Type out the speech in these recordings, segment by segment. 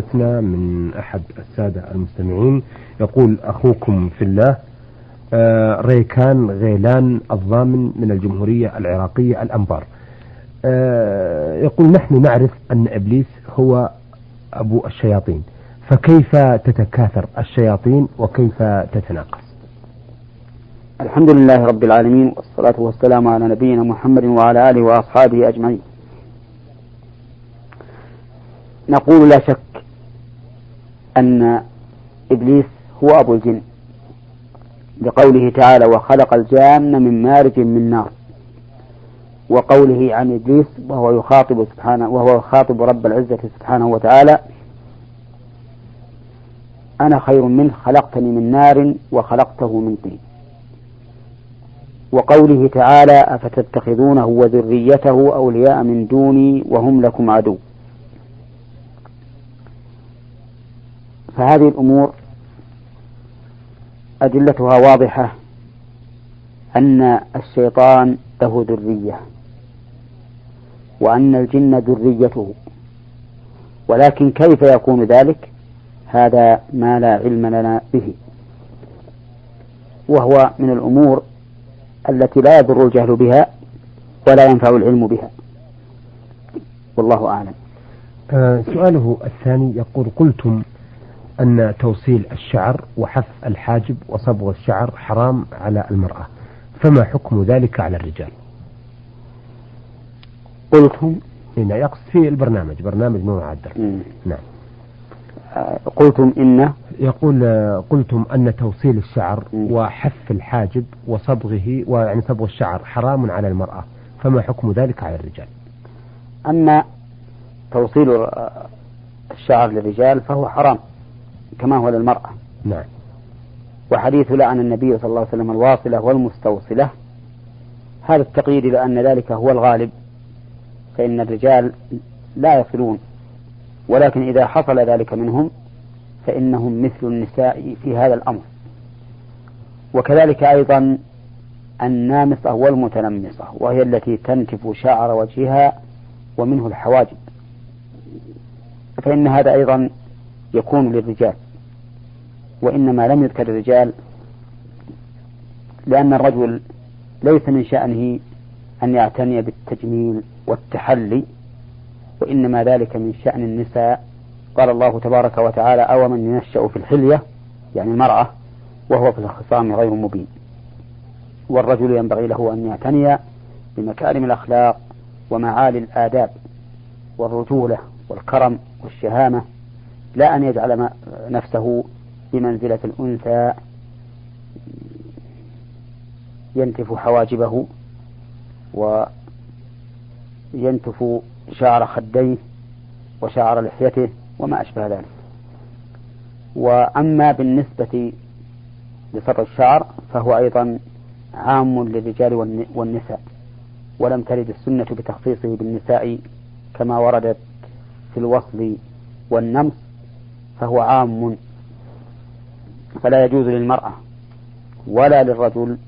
حدثنا من أحد السادة المستمعين. يقول أخوكم في الله آه، ريكان غيلان الضامن من الجمهورية العراقية الأنبار. آه، يقول نحن نعرف أن إبليس هو أبو الشياطين فكيف تتكاثر الشياطين وكيف تتناقص؟ الحمد لله رب العالمين والصلاة والسلام على نبينا محمد وعلى آله وأصحابه أجمعين. نقول لا شك أن إبليس هو أبو الجن لقوله تعالى وخلق الجان من مارج من نار وقوله عن إبليس وهو يخاطب سبحانه وهو يخاطب رب العزة سبحانه وتعالى أنا خير منه خلقتني من نار وخلقته من طين وقوله تعالى أفتتخذونه وذريته أولياء من دوني وهم لكم عدو فهذه الأمور أدلتها واضحة أن الشيطان له ذرية وأن الجن ذريته ولكن كيف يكون ذلك؟ هذا ما لا علم لنا به. وهو من الأمور التي لا يضر الجهل بها ولا ينفع العلم بها. والله أعلم. آه سؤاله الثاني يقول قلتم أن توصيل الشعر وحف الحاجب وصبغ الشعر حرام على المرأة. فما حكم ذلك على الرجال؟ قلتم؟ هنا يقصد في البرنامج برنامج نور عدر نعم. آه، قلتم إن؟ يقول آه، قلتم أن توصيل الشعر وحف الحاجب وصبغه ويعني صبغ الشعر حرام على المرأة. فما حكم ذلك على الرجال؟ أما توصيل آه، الشعر للرجال فهو حرام. كما هو للمرأة. نعم. وحديث لعن النبي صلى الله عليه وسلم الواصلة والمستوصلة. هذا التقييد إلى أن ذلك هو الغالب. فإن الرجال لا يصلون. ولكن إذا حصل ذلك منهم فإنهم مثل النساء في هذا الأمر. وكذلك أيضا النامصة والمتنمصة وهي التي تنتف شعر وجهها ومنه الحواجب. فإن هذا أيضا يكون للرجال. وإنما لم يذكر الرجال لأن الرجل ليس من شأنه أن يعتني بالتجميل والتحلي وإنما ذلك من شأن النساء. قال الله تبارك وتعالى أو من ينشأ في الحلية يعني المرأة وهو في الخصام غير مبين. والرجل ينبغي له أن يعتني بمكارم الأخلاق ومعالي الآداب والرجولة والكرم والشهامة لا أن يجعل نفسه بمنزلة الأنثى ينتف حواجبه وينتف شعر خديه وشعر لحيته وما أشبه ذلك. وأما بالنسبة لسطر الشعر فهو أيضا عام للرجال والنساء ولم ترد السنة بتخصيصه بالنساء كما وردت في الوصل والنمص فهو عام فلا يجوز للمرأة ولا للرجل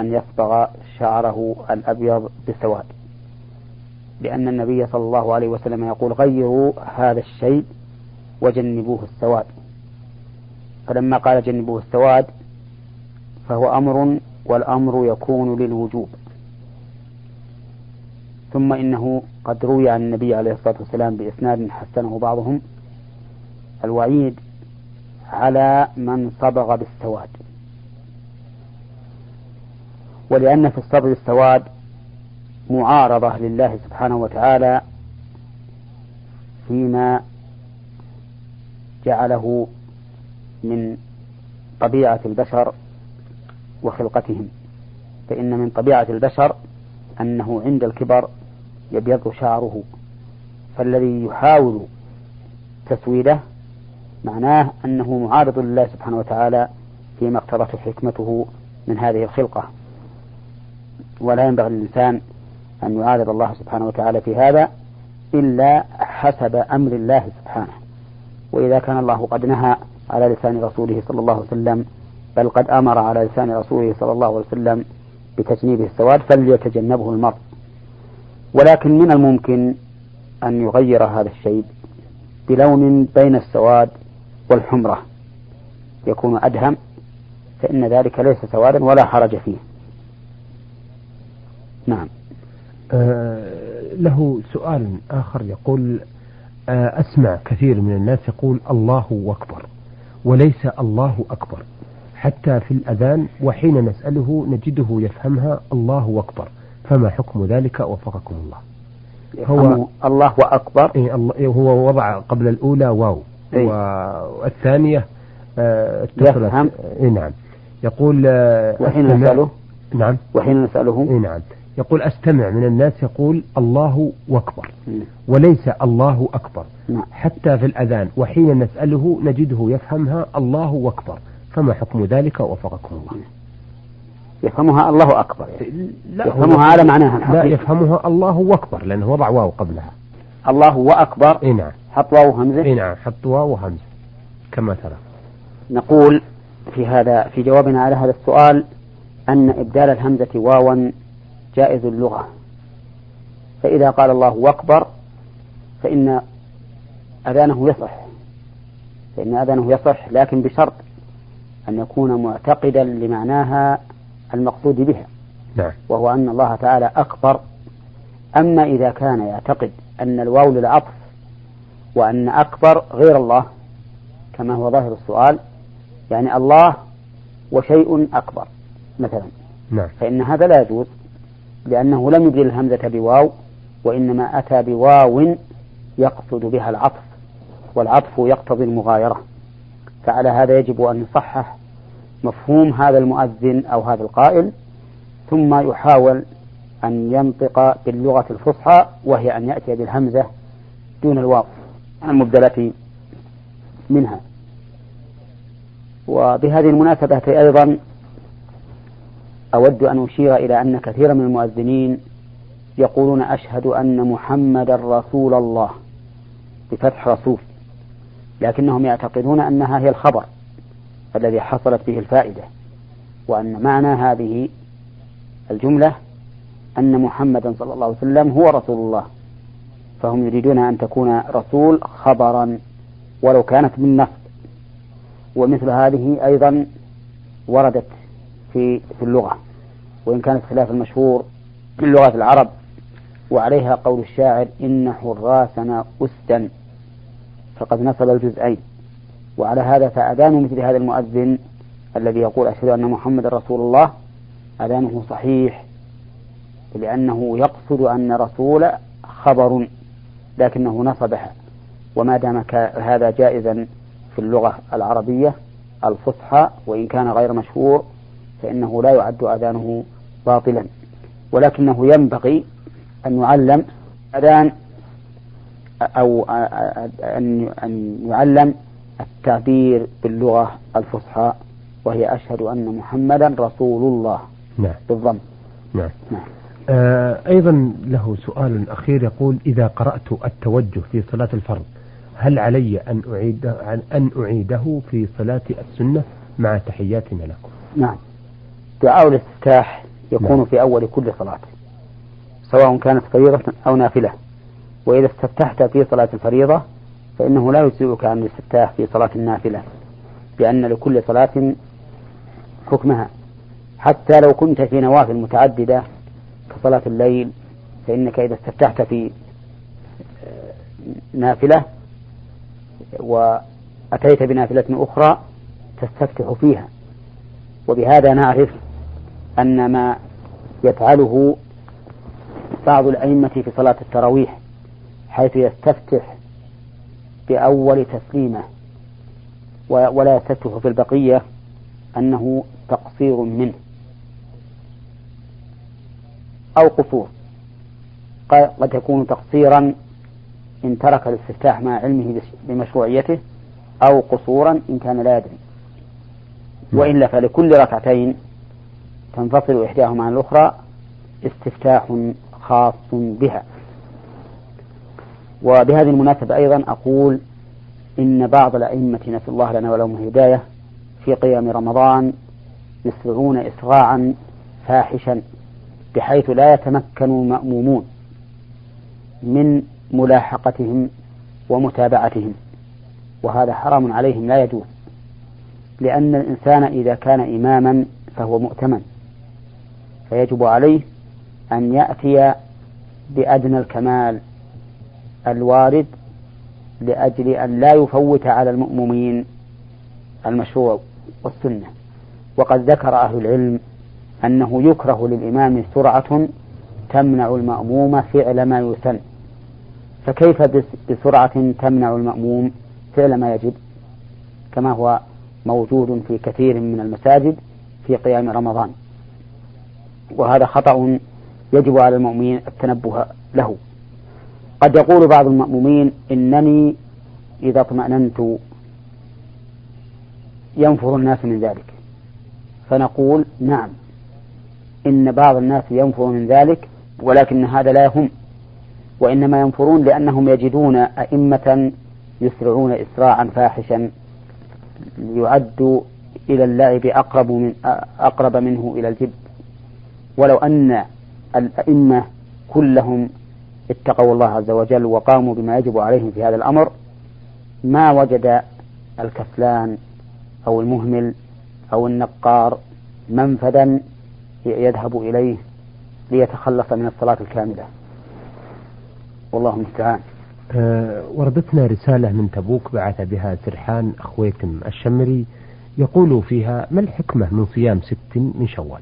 أن يصبغ شعره الأبيض بالسواد لأن النبي صلى الله عليه وسلم يقول غيروا هذا الشيء وجنبوه السواد. فلما قال جنبوه السواد فهو أمر والأمر يكون للوجوب. ثم إنه قد روي عن النبي عليه الصلاة والسلام بإسناد حسنه بعضهم الوعيد على من صبغ بالسواد. ولأن في الصبغ السواد معارضة لله سبحانه وتعالى فيما جعله من طبيعة البشر وخلقتهم. فإن من طبيعة البشر أنه عند الكبر يبيض شعره فالذي يحاول تسويده معناه أنه معارض لله سبحانه وتعالى فيما اقتضته حكمته من هذه الخلقة. ولا ينبغي للإنسان أن يعارض الله سبحانه وتعالى في هذا إلا حسب أمر الله سبحانه. وإذا كان الله قد نهى على لسان رسوله صلى الله عليه وسلم بل قد أمر على لسان رسوله صلى الله عليه وسلم بتجنيبه السواد فليتجنبه المرء. ولكن من الممكن أن يغير هذا الشيء بلون بين السواد والحمرة يكون أدهم فإن ذلك ليس سوادا ولا حرج فيه. نعم. آه له سؤال آخر يقول آه أسمع كثير من الناس يقول الله أكبر وليس الله أكبر. حتى في الأذان وحين نسأله نجده يفهمها الله أكبر. فما حكم ذلك وفقكم الله؟ هو الله أكبر. إيه الله إيه هو وضع قبل الأولى واو. إيه والثانية آه يفهم. إيه نعم. يقول آه وحين نسأله؟ نعم. وحين نسأله؟ إيه نعم. يقول أستمع. من الناس يقول الله أكبر. وليس الله أكبر. حتى في الأذان وحين نسأله نجده يفهمها الله أكبر. فما حكم ذلك؟ وفقكم الله. يفهمها الله أكبر لا يفهمها على معناها الحقيقي لا يفهمها الله أكبر لأنه وضع واو قبلها. الله وأكبر إيه نعم. حط واو همزة إيه نعم حط واو همزة كما ترى. نقول في هذا في جوابنا على هذا السؤال أن إبدال الهمزة واوا جائز اللغة. فإذا قال الله أكبر فإن أذانه يصح. فإن أذانه يصح لكن بشرط أن يكون معتقدا لمعناها المقصود بها نعم. وهو أن الله تعالى أكبر. أما إذا كان يعتقد أن الواو للعطف وأن أكبر غير الله كما هو ظاهر السؤال يعني الله وشيء أكبر مثلا. نعم. فإن هذا لا يجوز لأنه لم يبدل الهمزة بواو وإنما أتى بواو يقصد بها العطف والعطف يقتضي المغايرة. فعلى هذا يجب أن نصحح مفهوم هذا المؤذن أو هذا القائل ثم يحاول أن ينطق باللغة الفصحى وهي أن يأتي بالهمزة دون الواو. المبدلة منها. وبهذه المناسبة أيضا أود أن أشير إلى أن كثيرا من المؤذنين يقولون أشهد أن محمدا رسول الله بفتح رسول لكنهم يعتقدون أنها هي الخبر الذي حصلت به الفائدة وأن معنى هذه الجملة أن محمدا صلى الله عليه وسلم هو رسول الله. فهم يريدون أن تكون رسول خبرا ولو كانت من نصب ومثل هذه أيضا وردت في في اللغة. وإن كانت خلاف المشهور من لغة العرب وعليها قول الشاعر إن حراسنا أسدا. فقد نصب الجزئين. وعلى هذا فأذان مثل هذا المؤذن الذي يقول أشهد أن محمد رسول الله. أذانه صحيح لأنه يقصد أن رسول خبر. لكنه نصبها وما دام هذا جائزا في اللغة العربية الفصحى وإن كان غير مشهور فإنه لا يعد أذانه باطلا. ولكنه ينبغي أن يعلم أذان أو أن يعلم التعبير باللغة الفصحى وهي أشهد أن محمدا رسول الله نعم. بالضم. نعم, نعم. آه أيضا له سؤال أخير يقول إذا قرأت التوجه في صلاة الفرض هل علي أن أعيد أن أعيده في صلاة السنة مع تحياتنا لكم؟ نعم. دعاء الافتتاح يكون نعم. في أول كل صلاة سواء كانت فريضة أو نافلة. وإذا استفتحت في صلاة الفريضة فإنه لا يجزئك عن الاستفتاح في صلاة النافلة لأن لكل صلاة حكمها. حتى لو كنت في نوافل متعددة كصلاة الليل فإنك إذا استفتحت في آه، نافلة وأتيت بنافلة أخرى تستفتح فيها. وبهذا نعرف أن ما يفعله بعض الأئمة في صلاة التراويح حيث يستفتح بأول تسليمة ولا يستفتح في البقية أنه تقصير منه. أو قصور. قد يكون تقصيرا إن ترك الاستفتاح مع علمه بمشروعيته أو قصورا إن كان لا يدري. وإلا فلكل ركعتين تنفصل إحداهما عن الأخرى استفتاح خاص بها. وبهذه المناسبة أيضا أقول إن بعض الأئمة نسأل الله لنا ولهم الهداية في قيام رمضان يسرعون إسراعا فاحشا. بحيث لا يتمكن المأمومون من ملاحقتهم ومتابعتهم. وهذا حرام عليهم لا يجوز. لأن الإنسان إذا كان إماما فهو مؤتمن. فيجب عليه أن يأتي بأدنى الكمال الوارد لأجل أن لا يفوت على المؤمنين المشروع والسنة. وقد ذكر أهل العلم أنه يكره للإمام سرعة تمنع المأموم فعل ما يسن فكيف بسرعة تمنع المأموم فعل ما يجب؟ كما هو موجود في كثير من المساجد في قيام رمضان. وهذا خطأ يجب على المؤمنين التنبه له. قد يقول بعض المأمومين إنني إذا اطمأننت ينفر الناس من ذلك. فنقول نعم. إن بعض الناس ينفر من ذلك ولكن هذا لا يهم. وإنما ينفرون لأنهم يجدون أئمة يسرعون إسراعا فاحشا يعد إلى اللعب أقرب من أقرب منه إلى الجد ولو أن الأئمة كلهم اتقوا الله عز وجل وقاموا بما يجب عليهم في هذا الأمر ما وجد الكسلان أو المهمل أو النقار منفذا يذهب إليه ليتخلص من الصلاة الكاملة. والله المستعان. أه وردتنا رسالة من تبوك بعث بها سرحان أخويكم الشمري يقول فيها ما الحكمة من صيام ست من شوال?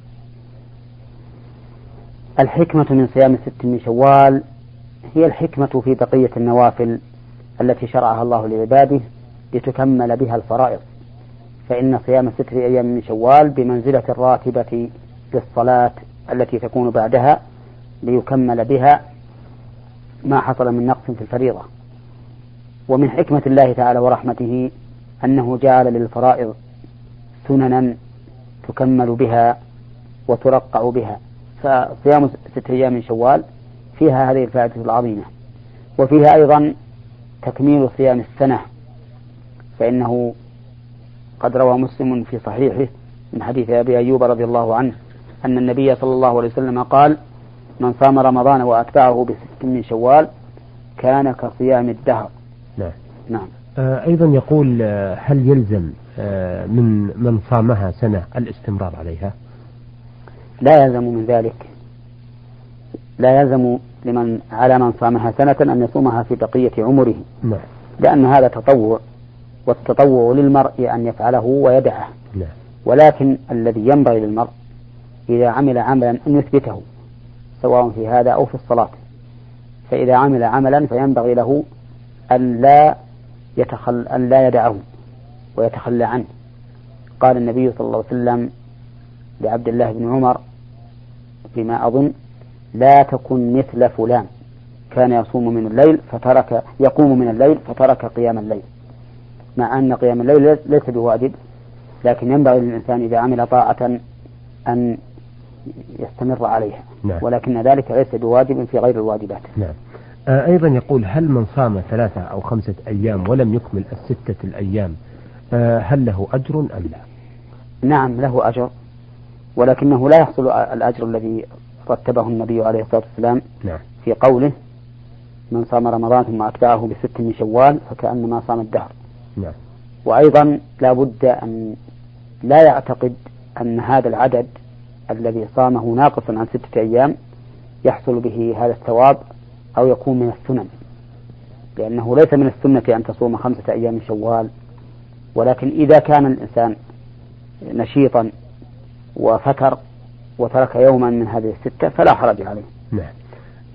الحكمة من صيام ست من شوال هي الحكمة في بقية النوافل التي شرعها الله لعباده لتكمل بها الفرائض. فإن صيام ستة أيام من شوال بمنزلة الراتبة للصلاة التي تكون بعدها ليكمل بها ما حصل من نقص في الفريضة. ومن حكمة الله تعالى ورحمته أنه جعل للفرائض سننا تكمل بها وترقع بها. فصيام ستة أيام من شوال فيها هذه الفائدة العظيمة. وفيها أيضا تكميل صيام السنة. فإنه قد روى مسلم في صحيحه من حديث أبي أيوب رضي الله عنه أن النبي صلى الله عليه وسلم قال من صام رمضان وأتبعه بست من شوال كان كصيام الدهر. نعم. نعم. آه أيضا يقول آه هل يلزم آه من من صامها سنة الاستمرار عليها؟ لا يلزم من ذلك. لا يلزم لمن على من صامها سنة أن يصومها في بقية عمره. نعم. لأن هذا تطوع والتطوع للمرء أن يفعله ويدعه. نعم. ولكن الذي ينبغي للمرء إذا عمل عملا أن يثبته سواء في هذا أو في الصلاة. فإذا عمل عملا فينبغي له أن لا يتخل أن لا يدعه ويتخلى عنه. قال النبي صلى الله عليه وسلم لعبد الله بن عمر فيما أظن لا تكن مثل فلان كان يصوم من الليل فترك يقوم من الليل فترك قيام الليل. مع أن قيام الليل ليس بواجب لكن ينبغي للإنسان إذا عمل طاعة أن يستمر عليها نعم. ولكن ذلك ليس بواجب في غير الواجبات نعم آه أيضا يقول هل من صام ثلاثة أو خمسة أيام ولم يكمل الستة الأيام آه هل له أجر أم لا نعم له أجر ولكنه لا يحصل الأجر الذي رتبه النبي عليه الصلاة والسلام نعم. في قوله من صام رمضان ثم أتبعه بست من شوال فكأنما صام الدهر نعم. وأيضا لا بد أن لا يعتقد أن هذا العدد الذي صامه ناقصا عن ستة أيام يحصل به هذا الثواب أو يكون من السنن. لأنه ليس من السنة أن تصوم خمسة أيام شوال ولكن إذا كان الإنسان نشيطا وفتر وترك يوما من هذه الستة فلا حرج عليه. نعم.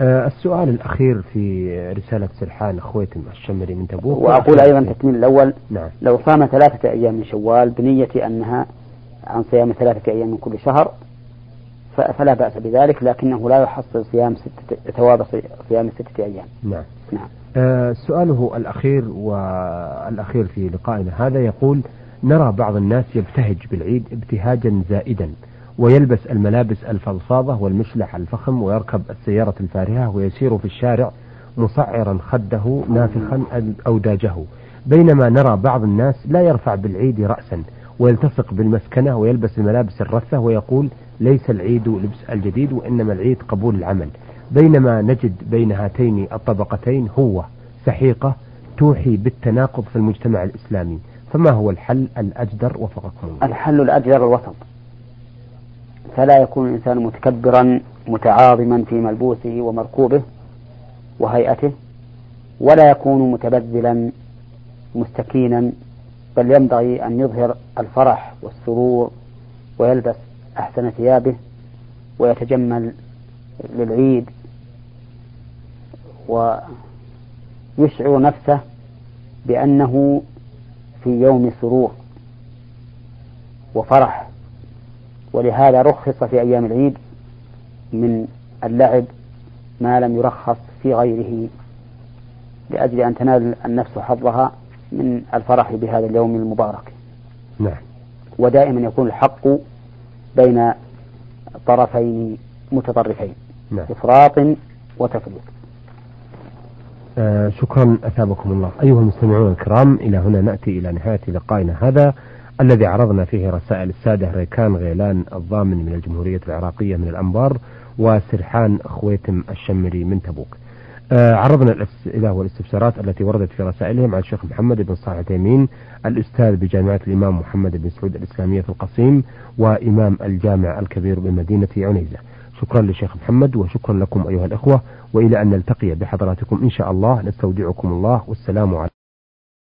آه السؤال الأخير في رسالة سرحان أخويتم الشمري من تبوك. وأقول أيضا تكميل الأول. نعم. لو صام ثلاثة أيام من شوال بنية أنها عن صيام ثلاثة أيام من كل شهر فلا بأس بذلك لكنه لا يحصل صيام ستة ثواب صيام ستة أيام. نعم. نعم. آه سؤاله الأخير والأخير في لقائنا هذا يقول نرى بعض الناس يبتهج بالعيد ابتهاجا زائدا ويلبس الملابس الفضفاضة والمشلح الفخم ويركب السيارة الفارهة ويسير في الشارع مصعرا خده نافخا أوداجه بينما نرى بعض الناس لا يرفع بالعيد رأسا ويلتصق بالمسكنة ويلبس الملابس الرثة ويقول ليس العيد لبس الجديد وإنما العيد قبول العمل. بينما نجد بين هاتين الطبقتين هو سحيقة توحي بالتناقض في المجتمع الإسلامي. فما هو الحل الأجدر وفقكم الحل الأجدر الوسط. فلا يكون الإنسان متكبرا متعاظما في ملبوسه ومركوبه وهيئته ولا يكون متبذلا مستكينا بل ينبغي أن يظهر الفرح والسرور ويلبس أحسن ثيابه ويتجمل للعيد ويشعر نفسه بأنه في يوم سرور وفرح. ولهذا رخص في أيام العيد من اللعب ما لم يرخص في غيره لأجل أن تنال النفس حظها من الفرح بهذا اليوم المبارك. نعم. ودائما يكون الحق بين طرفين متطرفين نعم. إفراط وتفريط آه شكرا أثابكم الله. أيها المستمعون الكرام إلى هنا نأتي إلى نهاية لقائنا هذا الذي عرضنا فيه رسائل السادة ريكان غيلان الضامن من الجمهورية العراقية من الأنبار وسرحان خويتم الشمري من تبوك. عرضنا الأسئلة والاستفسارات التي وردت في رسائلهم عن الشيخ محمد بن صالح تيمين الأستاذ بجامعة الإمام محمد بن سعود الإسلامية في القصيم وإمام الجامع الكبير بمدينة عنيزة. شكرا للشيخ محمد وشكرا لكم أيها الأخوة وإلى أن نلتقي بحضراتكم إن شاء الله. نستودعكم الله والسلام عليكم.